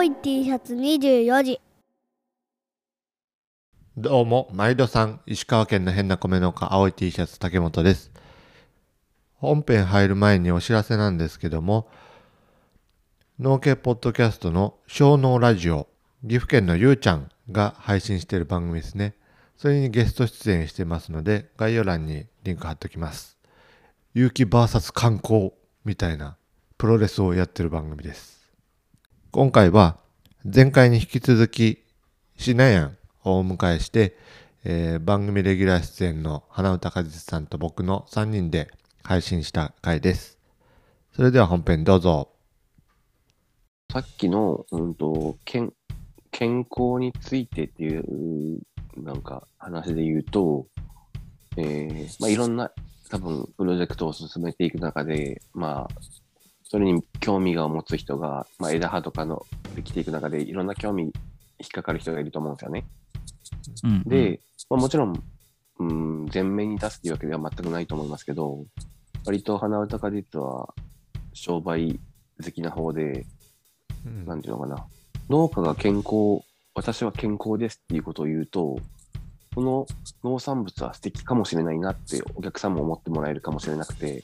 青い T シャツ24時どうも、毎度さん、石川県の変な米農家、青い T シャツ竹本です。本編入る前にお知らせなんですけども、農系ポッドキャストの小農ラジオ、岐阜県のゆうちゃんが配信している番組ですね。それにゲスト出演してますので、概要欄にリンク貼っておきます。勇気 VS 観光みたいなプロレスをやってる番組です。今回は前回に引き続きシナヤンをお迎えして、えー番組レギュラー出演の花歌果実さんと僕の3人で配信した回です。それでは本編どうぞ。さっきの、うんと、健、健康についてっていう、なんか話で言うと、えーまあ、いろんな、多分、プロジェクトを進めていく中で、まあ、それに興味が持つ人が、まあ、枝葉とかの、できていく中で、いろんな興味、引っかかる人がいると思うんですよね。うんうん、で、まあ、もちろん、うん、前面に出すっていうわけでは全くないと思いますけど、割と花歌果実は商売好きな方で、なんていうのかな、農家が健康、私は健康ですっていうことを言うと、この農産物は素敵かもしれないなってお客さんも思ってもらえるかもしれなくて、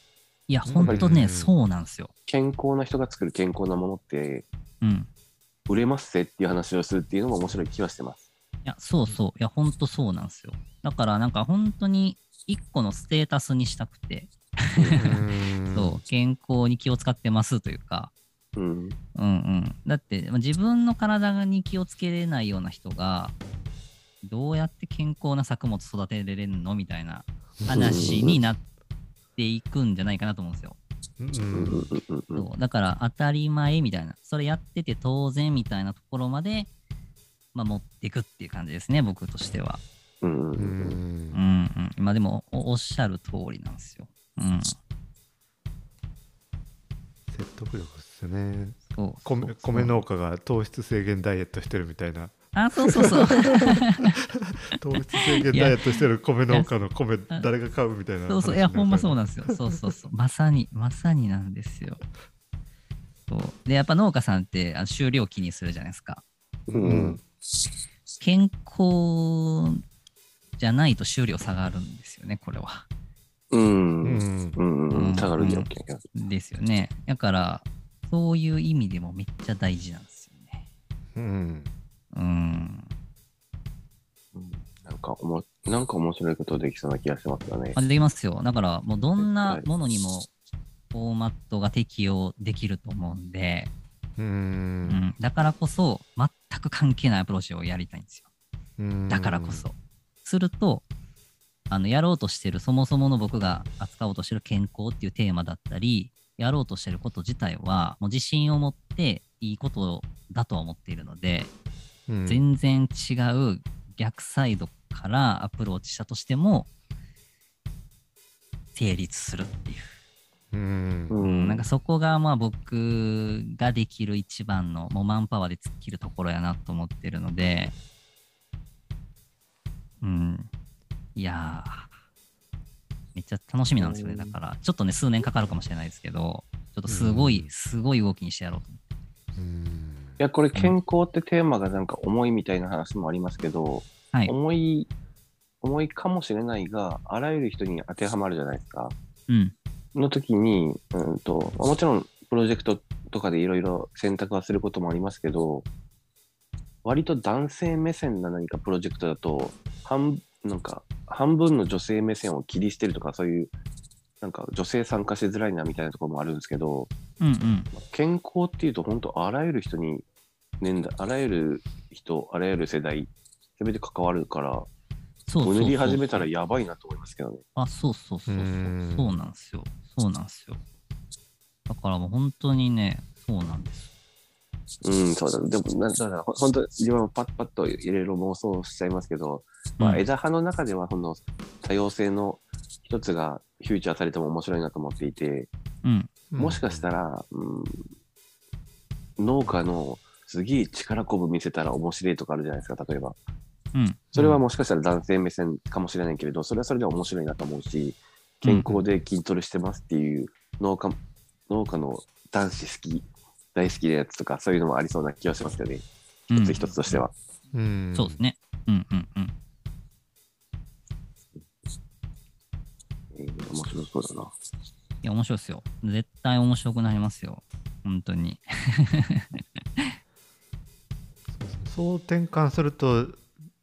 いや、ほんとね、うんそうなんですよ。健康な人が作る健康なものってうん。売れますぜっていう話をするっていうのも面白い気はしてます。いや、そうそう。いや、ほんとそうなんですよ。だから、なんか本当に一個のステータスにしたくて、そう、健康に気を使ってますというか、うん。うんうん。だって、まあ自分の体に気をつけれないような人が、どうやって健康な作物育てれるのみたいな話になっていくんじゃないかなと思うんですよ。そうだから当たり前みたいな、それやってて当然みたいなところまで、まあ、持っていくっていう感じですね、僕としては。うんうん。まあでもお、おっしゃる通りなんですよ。うん。説得力ですね。そう米農家が糖質制限ダイエットしてるみたいな。あ、そうそうそう。糖質制限ダイエットしてる米農家の米誰が買うみたいな。そうそう。いや、ほんまそうな。なんですよ。そうそうそう。まさに、まさになんですよ。そうで、やっぱ農家さんってあの収量気にするじゃないですか。うん。健康じゃないと収量下がるんですよね、これは。うんううんん。うんうん。下がるようん。ですよね。だから、そういう意味でもめっちゃ大事なんですよね。うん。うん。なんかおも、なんか面白いことできそうな気がしますよねあ。できますよ。だから、もうどんなものにもフォーマットが適用できると思うんで、う。うんん、だからこそ、全く関係ないアプローチをやりたいんですよ。うんだからこそ。。すると、あのやろうとしてる、そもそもの僕が扱おうとしてる健康っていうテーマだったり、やろうとしてること自体は、もう自信を持っていいことだとは思っているので、うん全然違う逆サイドからアプローチしたとしても、成立するっていう。うん。うんなんかそこがまあ僕ができる一番のもうマンパワーで突っ切るところやなと思ってるので、うん。いやー、めっちゃ楽しみなんですよね。うんだから、ちょっとね、数年かかるかもしれないですけど、ちょっとすごい、うんすごい動きにしてやろうと思って。うんいや、これ健康ってテーマがなんか重いみたいな話もありますけど、はい。重い、重いかもしれないが、あらゆる人に当てはまるじゃないですか。うん。の時に、うんと、もちろんプロジェクトとかでいろいろ選択はすることもありますけど、割と男性目線な何かプロジェクトだと、半、なんか、半分の女性目線を切り捨てるとか、そういう、なんか女性参加しづらいなみたいなところもあるんですけど、うんうん。健康っていうと本当あらゆる人に年代あらゆる人あらゆる世代全て関わるからそうそうそうお塗り始めたらやばいなと思いますけどね。あ、そうそうそうそう。うんそうなんですよ。そうなんですよ。だからもう本当にね、そうなんです。うん、そうだ。でも、なだからほ本当自分もパッパッといろいろ妄想しちゃいますけど、まあ、うん枝葉の中ではこの多様性の一つがフューチャーされても面白いなと思っていて、うん。もしかしたら、うん、農家のすげえ力こぶ見せたら面白いとかあるじゃないですか、例えば。うん。それはもしかしたら男性目線かもしれないけれど、それはそれで面白いなと思うし、健康で筋トレしてますっていう農家、農家の男子好き、大好きなやつとか、そういうのもありそうな気がしますよね。うん一つ一つとしては。うんそうですね。うんうんうん。白そうだな。いや、面白いですよ。絶対面白くなりますよ。本当に。そう転換すると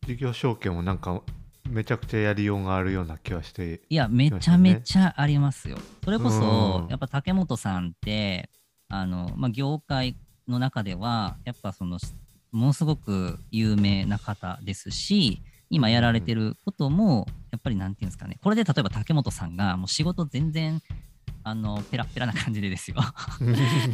事業承継もなんかめちゃくちゃやりようがあるような気はしていや、めちゃめちゃありますよ。それこそう、んやっぱ竹本さんって、あの、まあ、業界の中では、やっぱその、ものすごく有名な方ですし、今やられてることも、やっぱりなんていうんですかね、これで例えば竹本さんが、もう仕事全然、あの、ペラッペラな感じでですよ。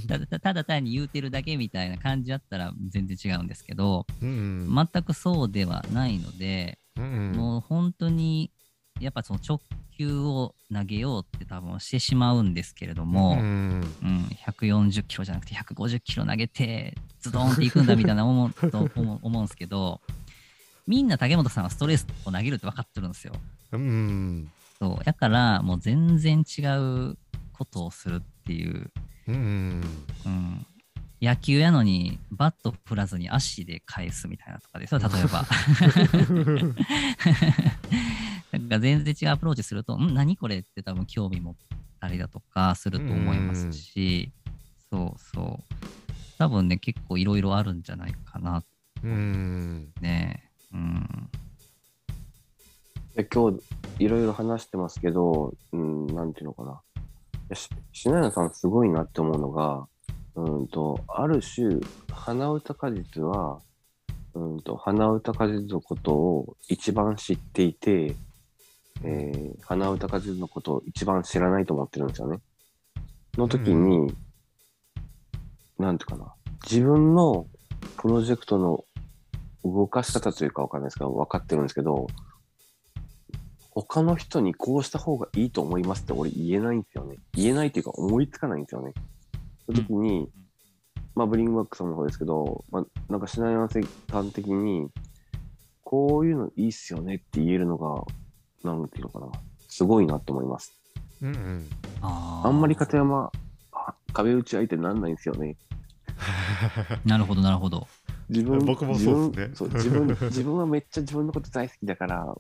ただただ単に言うてるだけみたいな感じだったら全然違うんですけど、うん全くそうではないので、うんもう本当にやっぱその直球を投げようって多分してしまうんですけれども、ううんん。140キロじゃなくて150キロ投げてズドンっていくんだみたいな思うと思う思うんですけどみんな竹本さんはストレスを投げるって分かってるんですよ。うんそうだからもう全然違うことをするっていう、うんうん、野球やのにバット振らずに足で返すみたいなとかですよ 例えば。なんか全然違うアプローチすると、ん何これって多分興味持ったりだとかすると思いますし、そうそう。多分ね、結構いろいろあるんじゃないかなうんね。うん。で今日いろいろ話してますけど、うん、なんていうのかな。し篠谷さんすごいなって思うのが、うんと、ある種、花歌果実は、うんと、花歌果実のことを一番知っていて、えー、花歌果実のことを一番知らないと思ってるんですよね。の時に、なんていうかな。自分のプロジェクトの動かし方というかわかんないですけど、分かってるんですけど、他の人にこうした方がいいと思いますって俺言えないんですよね。言えないっていうか思いつかないんですよね。その時に、まあブリングバックさんの方ですけど、まあなんか品山さん的に、こういうのいいっすよねって言えるのが、なんていうのかな。すごいなって思います。うんあーあんまり片山、あ壁打ち相手になんないんですよね。なるほど、なるほど。自分僕もそうっすね自分そう自分 自分はめっちゃ自分のこと大好きだから、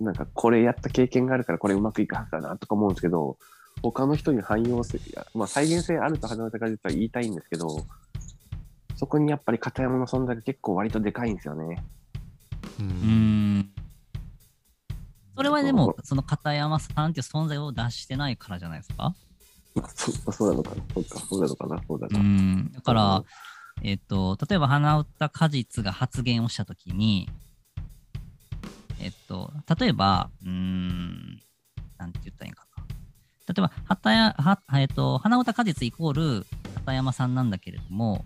なんかこれやった経験があるからこれうまくいくはずだなとか思うんですけど、他の人に汎用性、まあ再現性あると花形が実は言いたいんですけど、そこにやっぱり片山の存在が結構割とでかいんですよね。ううんーん。それはでも、その片山さんっていう存在を出してないからじゃないですか？まあそうそうなのかなそうか、そうなのかなそうだうな。ん。だから、えっと、例えば花歌果実が発言をしたときに、えっと、例えば、うーん、なんて言ったらいいんかな。例えば、畑やはえっと、花歌果実イコール片山さんなんだけれども、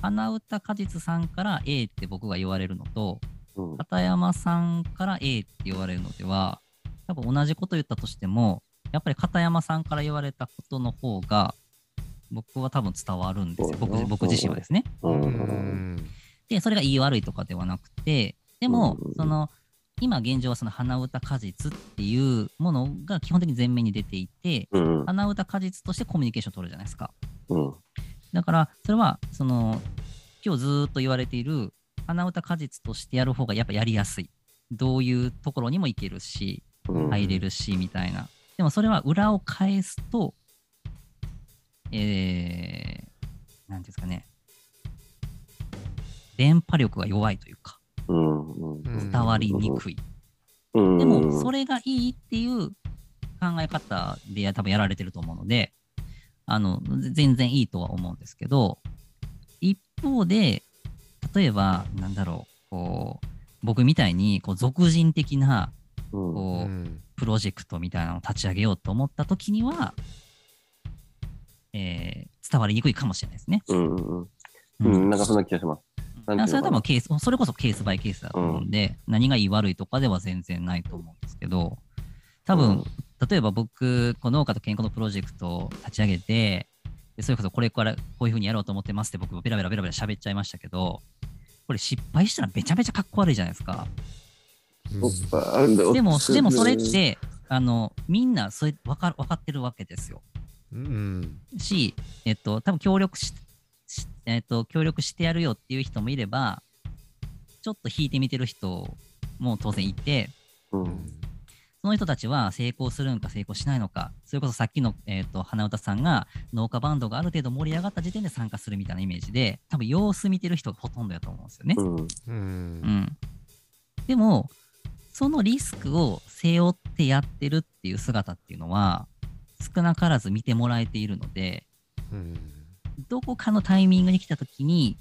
花歌果実さんから A って僕が言われるのと、うん片山さんから A って言われるのでは、多分同じこと言ったとしても、やっぱり片山さんから言われたことの方が、僕は多分伝わるんですよ。僕僕自身はですね。うんんで、それが言い悪いとかではなくて、でもうん、その、今現状はその花歌果実っていうものが基本的に前面に出ていて、うん。花歌果実としてコミュニケーションを取るじゃないですか。うん。だから、それは、その、今日ずーっと言われている、花歌果実としてやる方がやっぱやりやすい。どういうところにも行けるし、うん。入れるし、みたいな。でもそれは裏を返すと、えー、なんていうんですかね、電波力が弱いというか、うん。うん。うん伝わりにくい。うん。でも、それがいいっていう考え方でや多分やられてると思うので、あの、ぜ全然いいとは思うんですけど、一方で、例えば、なんだろう、こう、僕みたいに、こう、俗人的な、うん。こう、うんプロジェクトみたいなのを立ち上げようと思った時には、えー伝わりにくいかもしれないですね。うん。うん。ううん。なんかそんな気がします。うのかなそれは多分ケース、それこそケースバイケースだと思うんで、何がいい悪いとかでは全然ないと思うんですけど、多分、うん例えば僕、この農家と健康のプロジェクトを立ち上げて、でそれこそこれからこういうふうにやろうと思ってますって僕、ベラベラベラベラ喋っちゃいましたけど、これ失敗したらめちゃめちゃかっこ悪いじゃないですかでも、でもそれっ、て、あの、みんなそれ分か分かってるわけですよ。うんし、えっと、多分協力しえっと協力してやるよっていう人もいれば、ちょっと引いてみてる人も当然いて、うん。その人たちは成功するのか成功しないのか、それこそさっきの、えー、と花歌さんが農家バンドがある程度盛り上がった時点で参加するみたいなイメージで、多分様子見てる人がほとんどやと思うんですよね。うん。う。うんん、でも、そのリスクを背負ってやってるっていう姿っていうのは、少なからず見てもらえているので、うん。どこかのタイミングに来た時に、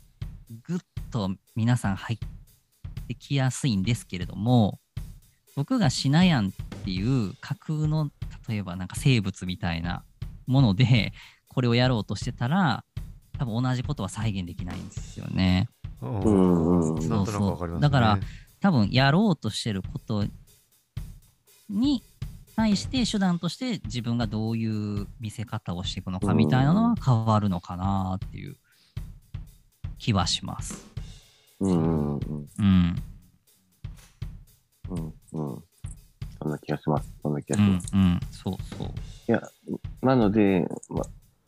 ぐっと皆さん入ってきやすいんですけれども、僕がシナヤンっていう架空の、例えばなんか生物みたいなもので、これをやろうとしてたら、多分同じことは再現できないんですよね。うんうんうね。だから多分やろうとしてることに対して手段として自分がどういう見せ方をしていくのかみたいなのは変わるのかなっていう気はします。うん。うん。うん。うん。うん。そんな気がします。そんな気がうんします。。うん。そうそう。いや、なので、ま、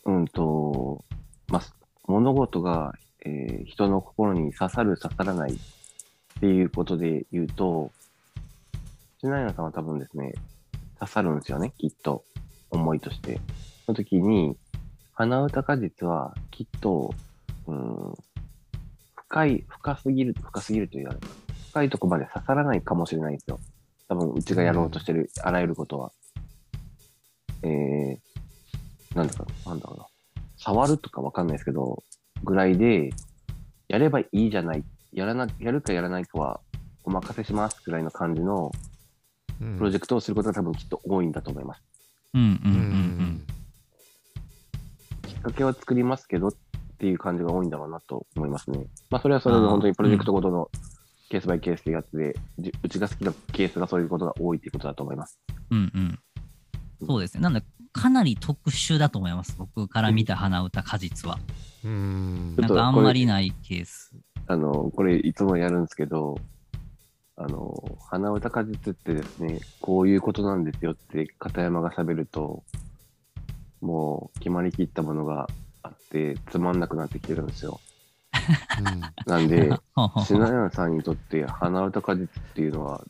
うんと、ま、物事が、えー人の心に刺さる、刺さらないっていうことで言うと、シナヤさんは多分ですね、刺さるんですよね、きっと。思いとして。その時に、鼻歌果実はきっと、うん、深い、深すぎる、深すぎると言われる。深いとこまで刺さらないかもしれないんですよ。多分、うちがやろうとしてる、あらゆることは。えー、なんだか、なんだろうな。触るとかわかんないですけど、ぐらいで、やればいいじゃない、やらな、やるかやらないかはお任せしますぐらいの感じのプロジェクトをすることが多分きっと多いんだと思います。うんうんううんんきっかけは作りますけどっていう感じが多いんだろうなと思いますね。まあそれはそれで本当にプロジェクトごとのケースバイケースってやつで、じうちが好きなケースがそういうことが多いっていうことだと思います。うんうん。そうですね。なんで、かなり特殊だと思います。僕から見た鼻歌果実は。うんなんかあんまりないケース。あの、これいつもやるんですけど、あの、鼻歌果実ってですね、こういうことなんですよって片山が喋ると、もう決まりきったものがあって、つまんなくなってきてるんですよ。なんで、ほうほうシナヤンさんにとって鼻歌果実っていうのは、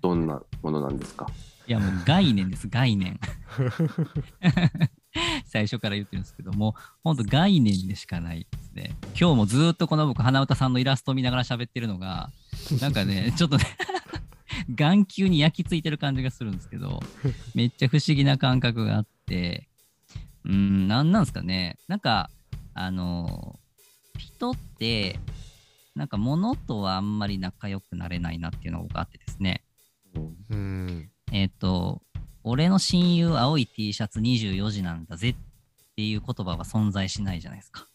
どんなものなんですか？いやもう概念です、概念。最初から言ってるんですけども、本当概念でしかないですね。今日もずーっとこの僕、花歌さんのイラストを見ながら喋ってるのが、なんかね、ちょっとね、眼球に焼き付いてる感じがするんですけど、めっちゃ不思議な感覚があって、うーん、なんなんですかね。なんか、あの、人って、なんか物とはあんまり仲良くなれないなっていうのがあってですね。えっ、と、俺の親友青い T シャツ24時なんだぜっていう言葉は存在しないじゃないですか。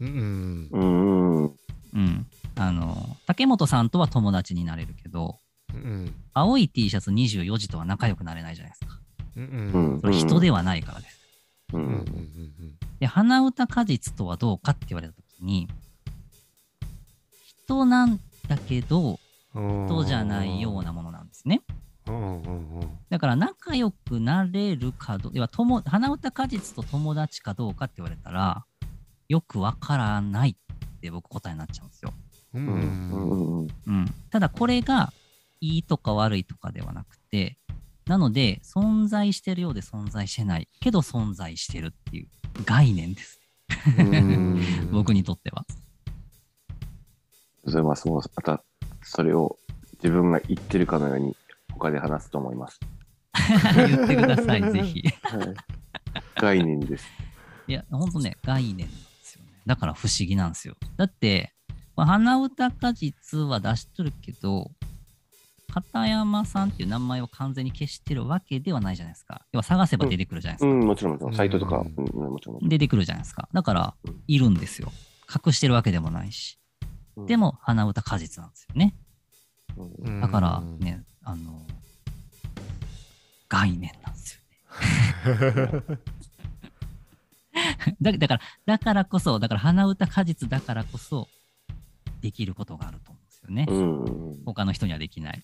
うんうんうん。うん。あの、竹本さんとは友達になれるけど、うん青い T シャツ24時とは仲良くなれないじゃないですか。うんうん。それ人ではないからです。ううんうんん。で、鼻歌果実とはどうかって言われたときに、人なんだけど、うん人じゃないようなものなんですね。うんうんうんだから仲良くなれるかど、要は友鼻歌果実と友達かどうかって言われたら、よくわからないって僕答えになっちゃうんですよ。うんうんうんうん。うん。ただこれがいいとか悪いとかではなくて、なので存在してるようで存在してないけど存在してるっていう概念です。うん 僕にとっては。それはそう、また、それを自分が言ってるかのように他で話すと思います。言ってください、ぜひ。はい。概念です。いや、ほんとね、概念なんですよね。だから不思議なんですよ。だって、まあ、鼻歌果実は出しとるけど、片山さんっていう名前を完全に消してるわけではないじゃないですか。要は探せば出てくるじゃないですか。うん、もちろん、もちろん。サイトとか、ううんん、もちろん。出てくるじゃないですか。だからうん、いるんですよ。隠してるわけでもないし。うんで、も、鼻歌果実なんですよね。うんうんだからね、あの、概念なんですよね。だだから、だからこそ、だから鼻歌果実だからこそ、できることがあると思うんですよね。うんうん他の人にはできない。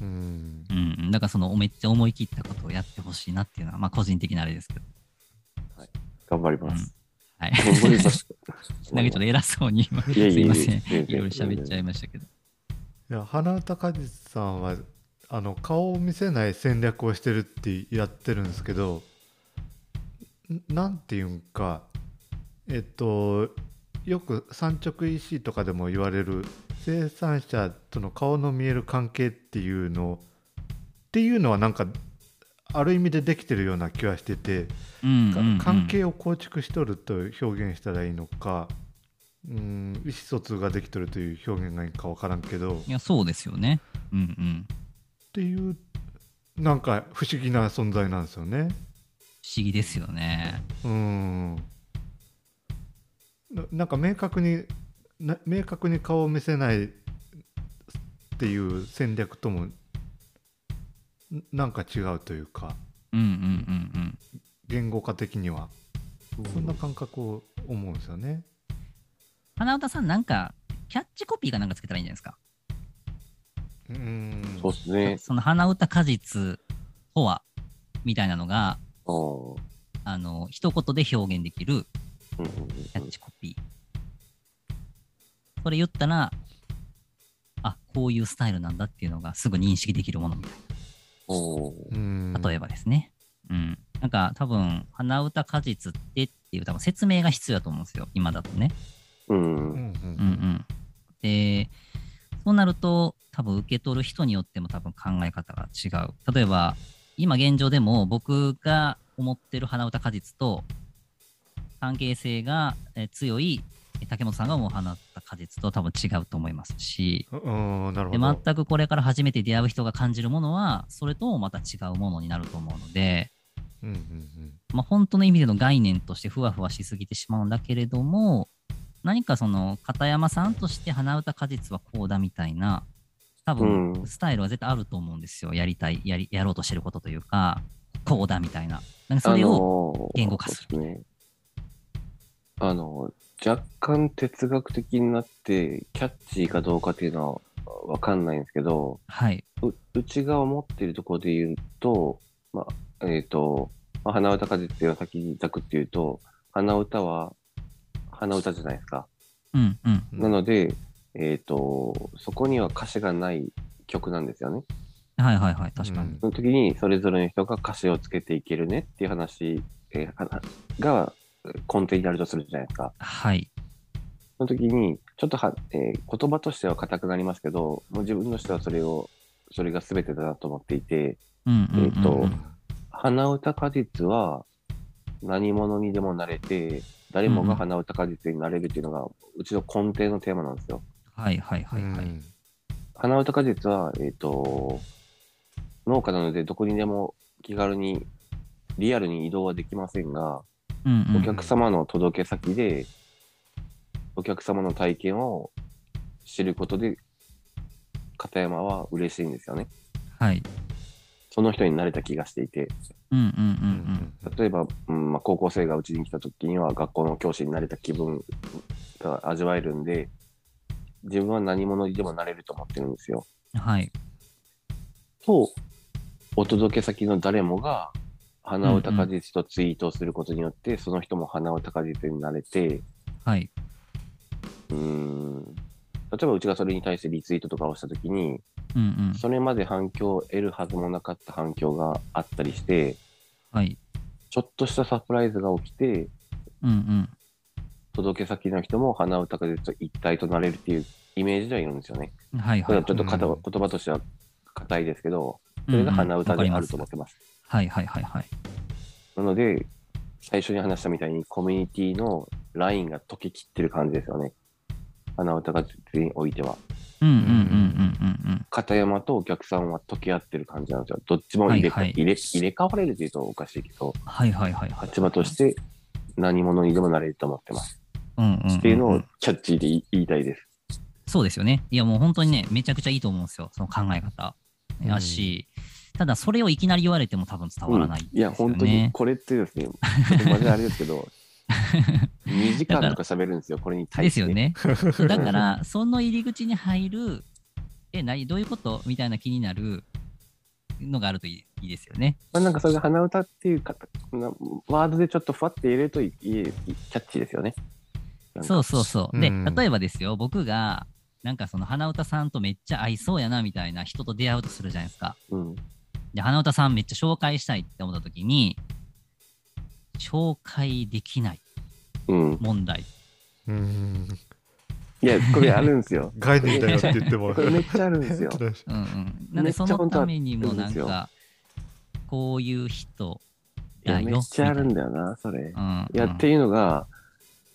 うんうんうん。だからそのめっちゃ思い切ったことをやってほしいなっていうのは、まあ個人的なあれですけど。頑張りうんます。。はい。頑張ります。頑 なんかちょっと偉そうに今、すいません。いろいろ喋っちゃいましたけど。いや花歌果実さんはあの顔を見せない戦略をしてるってやってるんですけどんなんていうんかえっとよく産直 EC とかでも言われる生産者との顔の見える関係っていうのっていうのはなんかある意味でできてるような気はしてて、うんうんうん関係を構築しとると表現したらいいのかうん意思疎通ができとるという表現がいいか分からんけどいや、そうですよね。うんうん。っていうなんか不思議な存在なんですよね。不思議ですよね。うんななんか明確にな明確に顔を見せないっていう戦略ともんなんか違うというかうんうんうんうん。言語化的にはそんな感覚を思うんですよね。花歌さん、なんか、キャッチコピーがなんかつけたらいいんじゃないですか？うんそうですね。その花歌果実とは、みたいなのが、あの、一言で表現できるキャッチコピー。それ言ったら、あ、こういうスタイルなんだっていうのがすぐ認識できるものみたいな。例えばですね。うん。なんか多分、花歌果実ってっていう多分説明が必要だと思うんですよ。今だとね。うんうんうんうんうん。で、そうなると、多分受け取る人によっても多分考え方が違う。例えば、今現状でも僕が思ってる花歌果実と関係性がえー強いえー竹本さんが思う花歌果実と多分違うと思いますし、で。全くこれから初めて出会う人が感じるものは、それともまた違うものになると思うので、うんうんまあ、本当の意味での概念としてふわふわしすぎてしまうんだけれども、何かその片山さんとして花歌果実はこうだみたいな、多分うんスタイルは絶対あると思うんですよ。やりたい、やりやろうとしてることというか、こうだみたいな。なんかそれを、を言語化するそうですね。あの、若干哲学的になって、キャッチーかどうかっていうのはわかんないんですけど、はい。ううちが思っているところで言うと、まあ、えっ、と、まあ、鼻歌果実っていうのを先にザクって言うと、鼻歌は鼻歌じゃないですか。うんうん。うんなので、えっ、と、そこには歌詞がない曲なんですよね。はいはいはい。確かに。その時にそれぞれの人が歌詞をつけていけるねっていう話、えーはが根底にあるとするじゃないですか。はい。その時に、ちょっとは、えー言葉としては硬くなりますけど、もう自分としてはそれを、それが全てだなと思っていて、うんうんうんうん。えっと鼻歌果実は何者にでもなれて、誰もが鼻歌果実になれるっていうのが、うちの根底のテーマなんですよ。はいはいはいはい。うん花歌果実は、えっ、と、農家なのでどこにでも気軽に、リアルに移動はできませんが、うんうんお客様の届け先で、お客様の体験を知ることで、片山は嬉しいんですよね。はい。その人になれた気がしていて、うんうんうん例えば、うんまあ、高校生がうちに来た時には学校の教師になれた気分が味わえるんで、自分は何者にでもなれると思ってるんですよ。うん。はい。と、お届け先の誰もが、花歌果実とツイートをすることによって、その人も花歌果実になれて、はい。うーん、例えばうちがそれに対してリツイートとかをしたときに、うんうん。それまで反響を得るはずもなかった反響があったりして、はい。ちょっとしたサプライズが起きて、うんうん。届け先の人も花歌果実と一体となれるっていうイメージではいるんですよね。はいはいこれは。ちょっと言葉としては硬いですけど、それが鼻歌であると思ってます。はいはいはいはい。なので、最初に話したみたいにコミュニティのラインが溶けきってる感じですよね。花歌果実においては。うんうんうんうんうんうん。片山とお客さんは溶け合ってる感じなんですよ。どっちも入れ,、はいはい入れ入れ替われるというとおかしいけど、はいはいはいはい。立場として何者にでもなれると思ってます。うんうんうんうんっていうのをキャッチーで言いたいです。そうですよね。いやもう本当にね、めちゃくちゃいいと思うんですよ。その考え方。やし、ただそれをいきなり言われても多分伝わらない、うんいや、本当にこれってですね、ちょっとマジであれですけど、2時間とか喋るんですよ、これに対して。ですよね。だから、その入り口に入る、え、何どういうことみたいな気になるのがあるといいですよね。まあ、なんかそれが鼻歌っていうかなワードでちょっとふわって入れるといいキャッチーですよね。そうそうそう。で、うん例えばですよ、僕が、なんかその花歌さんとめっちゃ合いそうやなみたいな人と出会うとするじゃないですか。うん。で、花歌さんめっちゃ紹介したいって思った時に、紹介できないうん。問題。うん。いや、これあるんですよ。概念だよって言っても。めっちゃあるんですよ。うんうん。なんで、そのためにもなんか、こういう人いや、だよ。めっちゃあるんみだよな、それ。うん、いや、っていうのが、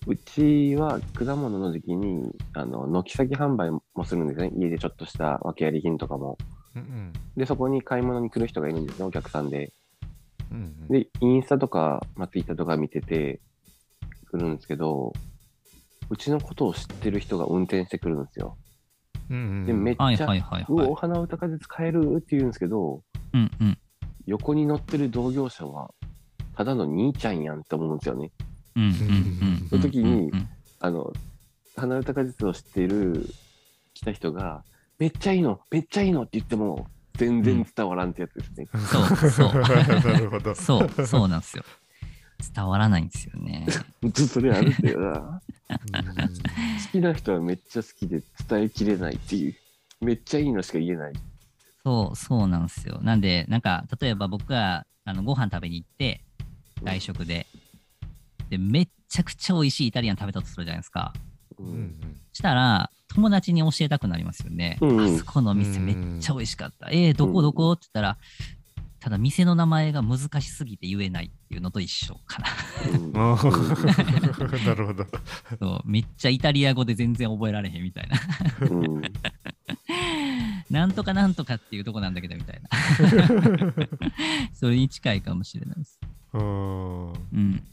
うちは果物の時期に、あの、軒先販売もするんですね。家でちょっとした訳あり品とかも。うんで、そこに買い物に来る人がいるんですね、お客さんで。うんうんで、インスタとか、まあ、ツイッターとか見てて、来るんですけど、うちのことを知ってる人が運転してくるんですよ。うんうんで、めっちゃ、はいはいはいうお、はい。お花歌果実買えるって言うんですけど、うんうん。横に乗ってる同業者は、ただの兄ちゃんやんって思うんですよね。うんうんうん。その時にうんうんあの、花歌果実を知っている、来た人が、めっちゃいいの、めっちゃいいのって言っても、全然伝わらんってやつですね。そうそう。なるほど。そう、そうなんですよ。伝わらないんですよね。ほんとそれあるんだよな。うん好きな人はめっちゃ好きで伝えきれないっていう。めっちゃいいのしか言えない。そう、そうなんですよ。なんで、なんか、例えば僕があのご飯食べに行って、外食で、で、めっちゃくちゃ美味しいイタリアン食べたとするじゃないですか。ううんんしたら、友達に教えたくなりますよね。うんあそこの店めっちゃ美味しかった。えー、どこどこ？って言ったら、ただ店の名前が難しすぎて言えないっていうのと一緒かな。なるほど。そうめっちゃイタリア語で全然覚えられへんみたいな。うんなんとかなんとかっていうとこなんだけどみたいな。それに近いかもしれないです。うんうん。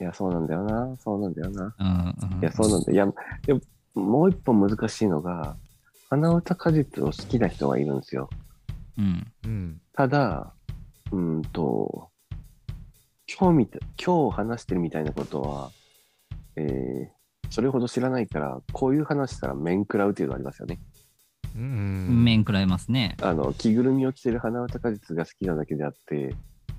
いや、そうなんだよな。そうなんだよな。うんうん、いや、そうなんだよ。いや、でも、もう一本難しいのが、花歌果実を好きな人がいるんですよ。うん。うんただ、うーんと、今日みた、今日話してるみたいなことは、えー、それほど知らないから、こういう話したら面食らうっていうのがありますよね。うん面食らいますね。あの、着ぐるみを着てる花歌果実が好きなだけであって、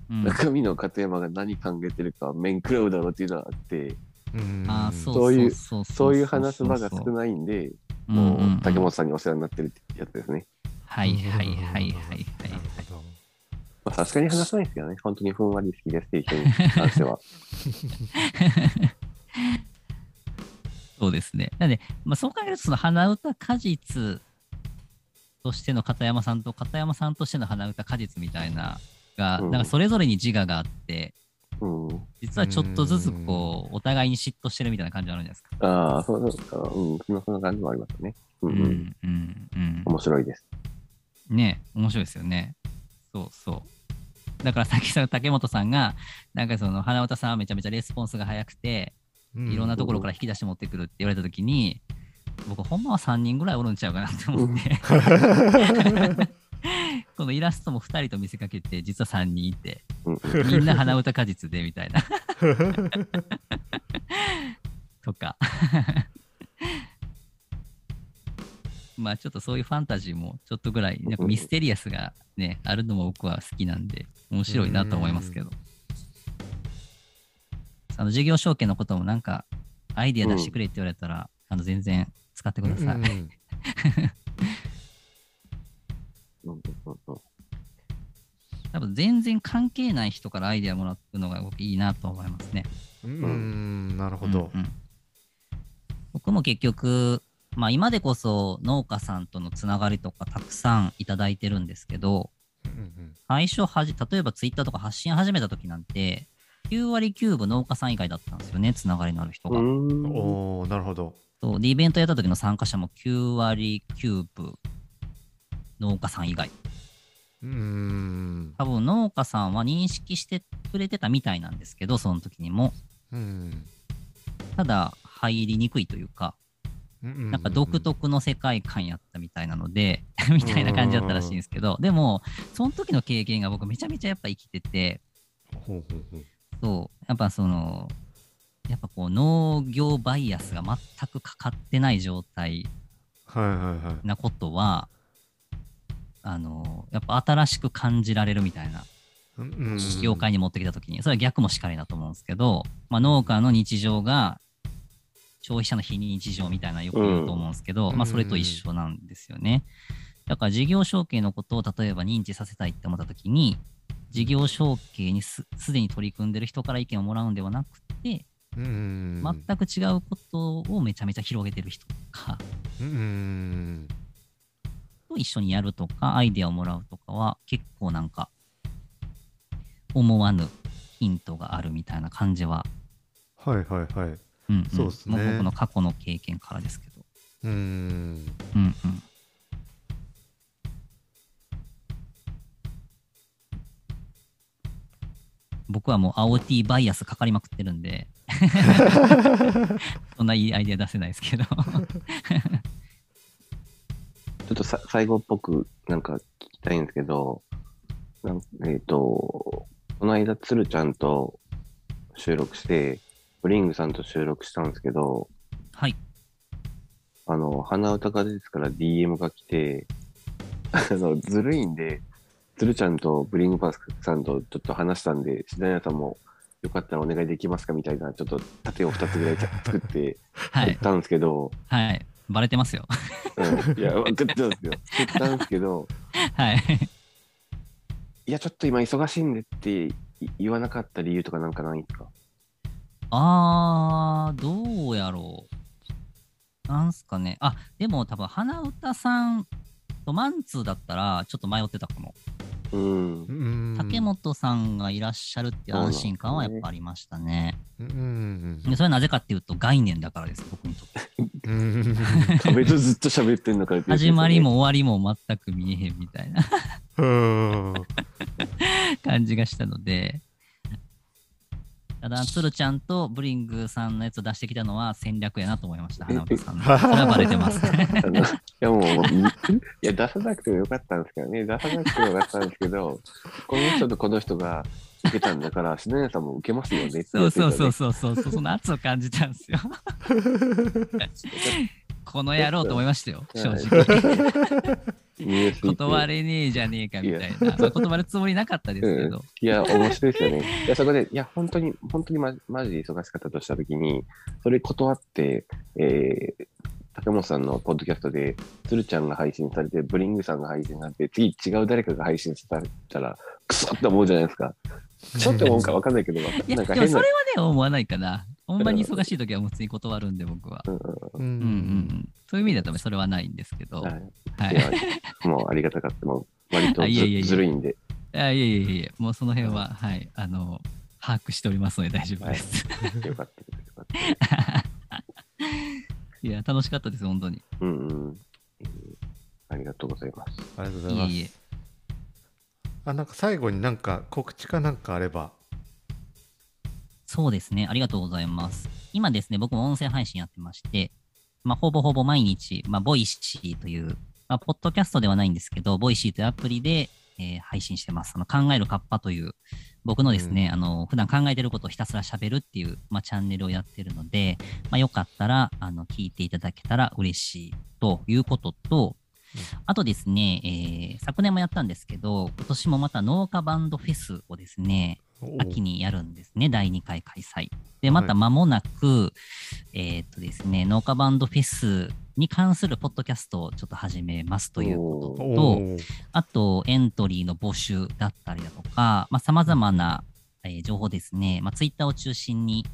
うん、中身の片山が何考えてるかは面食らうだろうっていうのがあって、うんあーそうそういうそうそういう話す場が少ないんで、うんもうんう竹本さんにお世話になってるってやつですね。はいはいはいはいはいまあさすがに話さないですけどね、本当にふんわり好きですっていう人に関しては。そうですね。なんで、まあ、そう考えると、その花歌果実としての片山さんと片山さんとしての花歌果実みたいなが、うんなんかそれぞれに自我があって、うん。実はちょっとずつこう、お互いに嫉妬してるみたいな感じあるんじゃないですか。ああ、そうそうか。うん、そんな感じもありますね。うん、うん、うんうんうん。面白いです。ね面白いですよね。そうそう。だからさっきの竹本さんが、なんかその花歌さんはめちゃめちゃレスポンスが早くて、うんいろんなところから引き出して持ってくるって言われたときに、僕ほんまは3人ぐらいおるんちゃうかなって思って、このイラストも2人と見せかけて、実は3人いて、うんうん、みんな花歌果実でみたいな。とか。まあちょっとそういうファンタジーもちょっとぐらい、やっぱミステリアスがね、あるのも僕は好きなんで、面白いなと思いますけど。あの事業承継のこともなんか、アイディア出してくれって言われたら、あの全然使ってください。うんうんうんうん 多分全然関係ない人からアイデアもらうのが僕いいなと思いますね。うんなるほどうんうん僕も結局、まあ今でこそ農家さんとのつながりとかたくさんいただいてるんですけど、うん最初はじ、例えばツイッターとか発信始めた時なんて、9割9分農家さん以外だったんですよね、つながりのある人が。うんうんおおなるほどそうで、イベントやった時の参加者も9割9分農家さん以外。うん多分農家さんは認識してくれてたみたいなんですけど、その時にも。うんただ、入りにくいというか、うんなんか独特の世界観やったみたいなので、みたいな感じだったらしいんですけど、でも、その時の経験が僕めちゃめちゃやっぱ生きてて、そう、やっぱその、やっぱこう農業バイアスが全くかかってない状態なことは、あの、やっぱ新しく感じられるみたいな業界に持ってきたときに、それは逆もしかりだと思うんですけど、まあ、農家の日常が消費者の非日常みたいなよく言うと思うんですけど、うんまあ、それと一緒なんですよね。だから事業承継のことを例えば認知させたいって思ったときに、事業承継にすすでに取り組んでる人から意見をもらうんではなくて、うん全く違うことをめちゃめちゃ広げてる人とかうん。と一緒にやるとか、アイデアをもらうとかは結構なんか思わぬヒントがあるみたいな感じははいはいはいうんうんそうっすね僕の過去の経験からですけど。うんうんうん。僕はもう青 T バイアスかかりまくってるんで、そんないいアイデア出せないですけど。ちょっとさ最後っぽくなんか聞きたいんですけど、なんえっ、と、この間、つるちゃんと収録して、ブリングさんと収録したんですけど、はい。あの、鼻歌がですから DM が来て、あの、ずるいんで、つるちゃんとブリングパスさんとちょっと話したんで、しだやさんもよかったらお願いできますかみたいな、ちょっと盾を2つぐらい 作ってはい。言ったんですけど、はい。バレてますよ。うん、いや、分かってたんですよ。言ったんですけど、はい。いや、ちょっと今忙しいんでってい言わなかった理由とかなんかないんですか？あー、どうやろう。なんすかね。あ、でも多分、花歌さんとマンツーだったら、ちょっと迷ってたかも。うん。うん竹本さんがいらっしゃるっていう安心感はやっぱありましたね。うそれはなぜかっていうと概念だからです、僕にとって。うん壁とずっと喋ってんのかね始まりも終わりも全く見えへんみたいなうん 感じがしたので。ただ、つるちゃんとブリングさんのやつを出してきたのは戦略やなと思いました、花歌さんの。それはバレてます。あ のいやもう、いや、出さなくてもよかったんですけどね、出さなくてもよかったんですけど、この人とこの人が受けたんだから、篠宮さんも受けますよねそうそうそうう。そうそうそう、その圧を感じたんですよ。この野郎と思いましたよ、正直。断れねえじゃねえかみたいな。まあ断るつもりなかったですけど。いや、面白いですよね。いや、そこで、いや、本当に、本当にま、マジで忙しかったとしたときに、それ断って、えー、竹本さんのポッドキャストで、つるちゃんが配信されて、ブリングさんが配信されて、次違う誰かが配信されたら、クソって思うじゃないですか。ちょっと思うか分かんないけど、なんか変なそれはね、思わないかな。ほんまに忙しい時は普通に断るんで、僕は。うんうんううん。そういう意味だとそれはないんですけど。は。はいい。いや、もうありがたかった。もう割とずあいえいえいえずるいんで。あいえいえいえ、もうその辺は、はい、あの、把握しておりますので大丈夫です。よかったです。よかったですいや、楽しかったです、本当に。うんうん。えーありがとうございます。ありがとうございますいえいえ。あなんか最後になんか告知かなんかあればそうですね。ありがとうございます。今ですね、僕も音声配信やってまして、まあ、ほぼほぼ毎日、まあ、 Voicy という、まあ、ポッドキャストではないんですけど、 Voicy というアプリで、えー配信してます。あの考えるカッパという、僕のですね、あの、普段考えてることをひたすら喋るっていう、まあ、チャンネルをやってるので、まあ、よかったら、あの、聞いていただけたら嬉しいということと、あとですね、えー昨年もやったんですけど、今年もまた農家バンドフェスをですね、秋にやるんですね、第2回開催。で、また間もなく、えーっとですね、農家バンドフェスに関するポッドキャストをちょっと始めますということおと、ーあと、エントリーの募集だったりだとか、まあ、様々な、えー情報ですね、まあ、ツイッターを中心に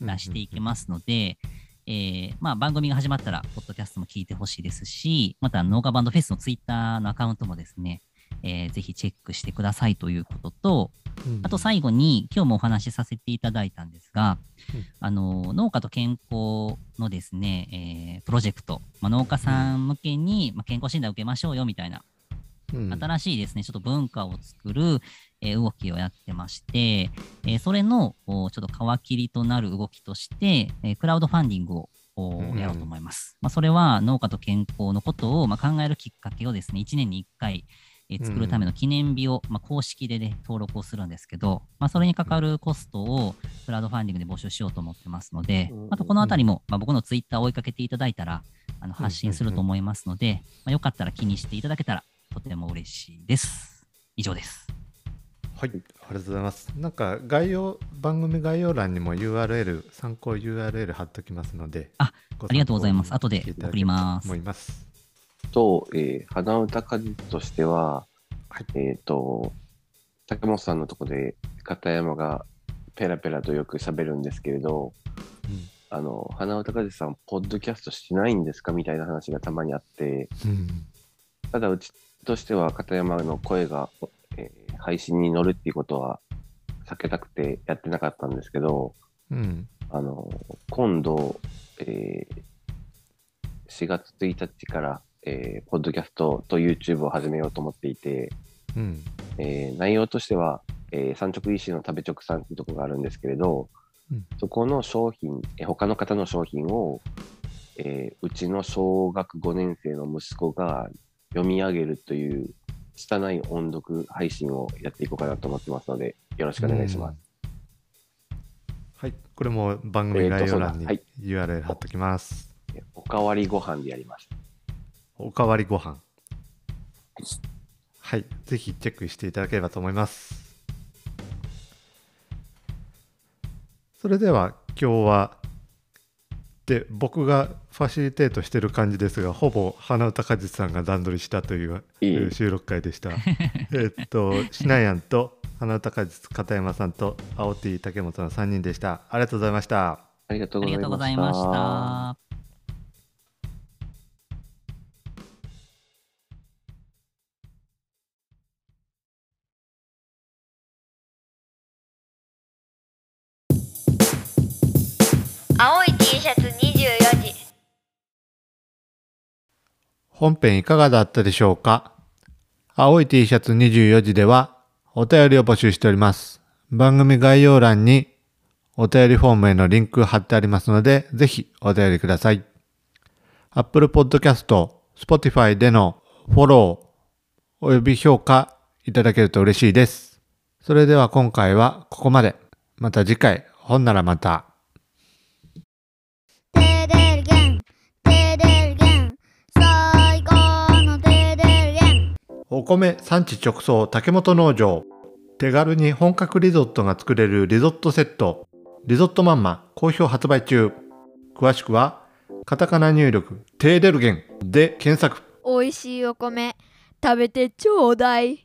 出していきますので、えーまあ、番組が始まったら、ポッドキャストも聞いてほしいですし、また、農家バンドフェスのツイッターのアカウントもですね、えーぜひチェックしてくださいということと、うん。あと最後に、今日もお話しさせていただいたんですが、うん。あの農家と健康のですね、えープロジェクト、まあ、農家さん向けに、まあ、健康診断受けましょうよみたいな、うん。新しいですね、ちょっと文化を作る、えー動きをやってまして、えーそれのおちょっと皮切りとなる動きとして、えークラウドファンディングをやろうと思います。まあ、それは農家と健康のことを、まあ、考えるきっかけをですね、1年に1回、えー作るための記念日を、まあ、公式で、ね、登録をするんですけど、まあ、それにかかるコストをクラウドファンディングで募集しようと思ってますのでうん、あとこのあたりも、まあ、僕のツイッターを追いかけていただいたら、あの発信すると思いますので、まあ、よかったら気にしていただけたらとても嬉しいです。以上です。はい、ありがとうございます。なんか概要番組概要欄にも URL 参考 URL 貼っときますので、あありがとうございます後で送ります思います。と、えー、花歌果実としては、はい。えっ、と、竹本さんのとこで片山がペラペラとよく喋るんですけれど、あの、花歌果実さん、ポッドキャストしないんですかみたいな話がたまにあって、うん、ただうちとしては片山の声が、えー配信に乗るっていうことは避けたくてやってなかったんですけど、うん、あの、今度、えー4月1日から、えーポッドキャストと YouTube を始めようと思っていて、うん、えー内容としては、えー産直 EC の食べ直さんっていうところがあるんですけれど、うんそこの商品、えー他の方の商品を、えーうちの小学5年生の息子が読み上げるという、拙い音読配信をやっていこうかなと思ってますので、よろしくお願いします。はい、これも番組概要欄に URL 貼っときます。えーおかわりご飯でやります。おかわりご飯。はい、ぜひチェックしていただければと思います。それでは今日はで僕がファシリテートしてる感じですがほぼ花歌果実さんが段取りしたという収録会でした。えっとしなやんと花歌果実片山さんと青 T 竹本の3人でした。ありがとうございました。ありがとうございました。本編いかがだったでしょうか？青い T シャツ24時ではお便りを募集しております。番組概要欄にお便りフォームへのリンク貼ってありますので、ぜひお便りください。Apple Podcast、Spotify でのフォローおよび評価いただけると嬉しいです。それでは今回はここまで。また次回、ほんならまた。お米産地直送竹本農場。手軽に本格リゾットが作れるリゾットセット。リゾットマンマ好評発売中。詳しくはカタカナ入力テーデルゲンで検索。美味しいお米食べてちょうだい。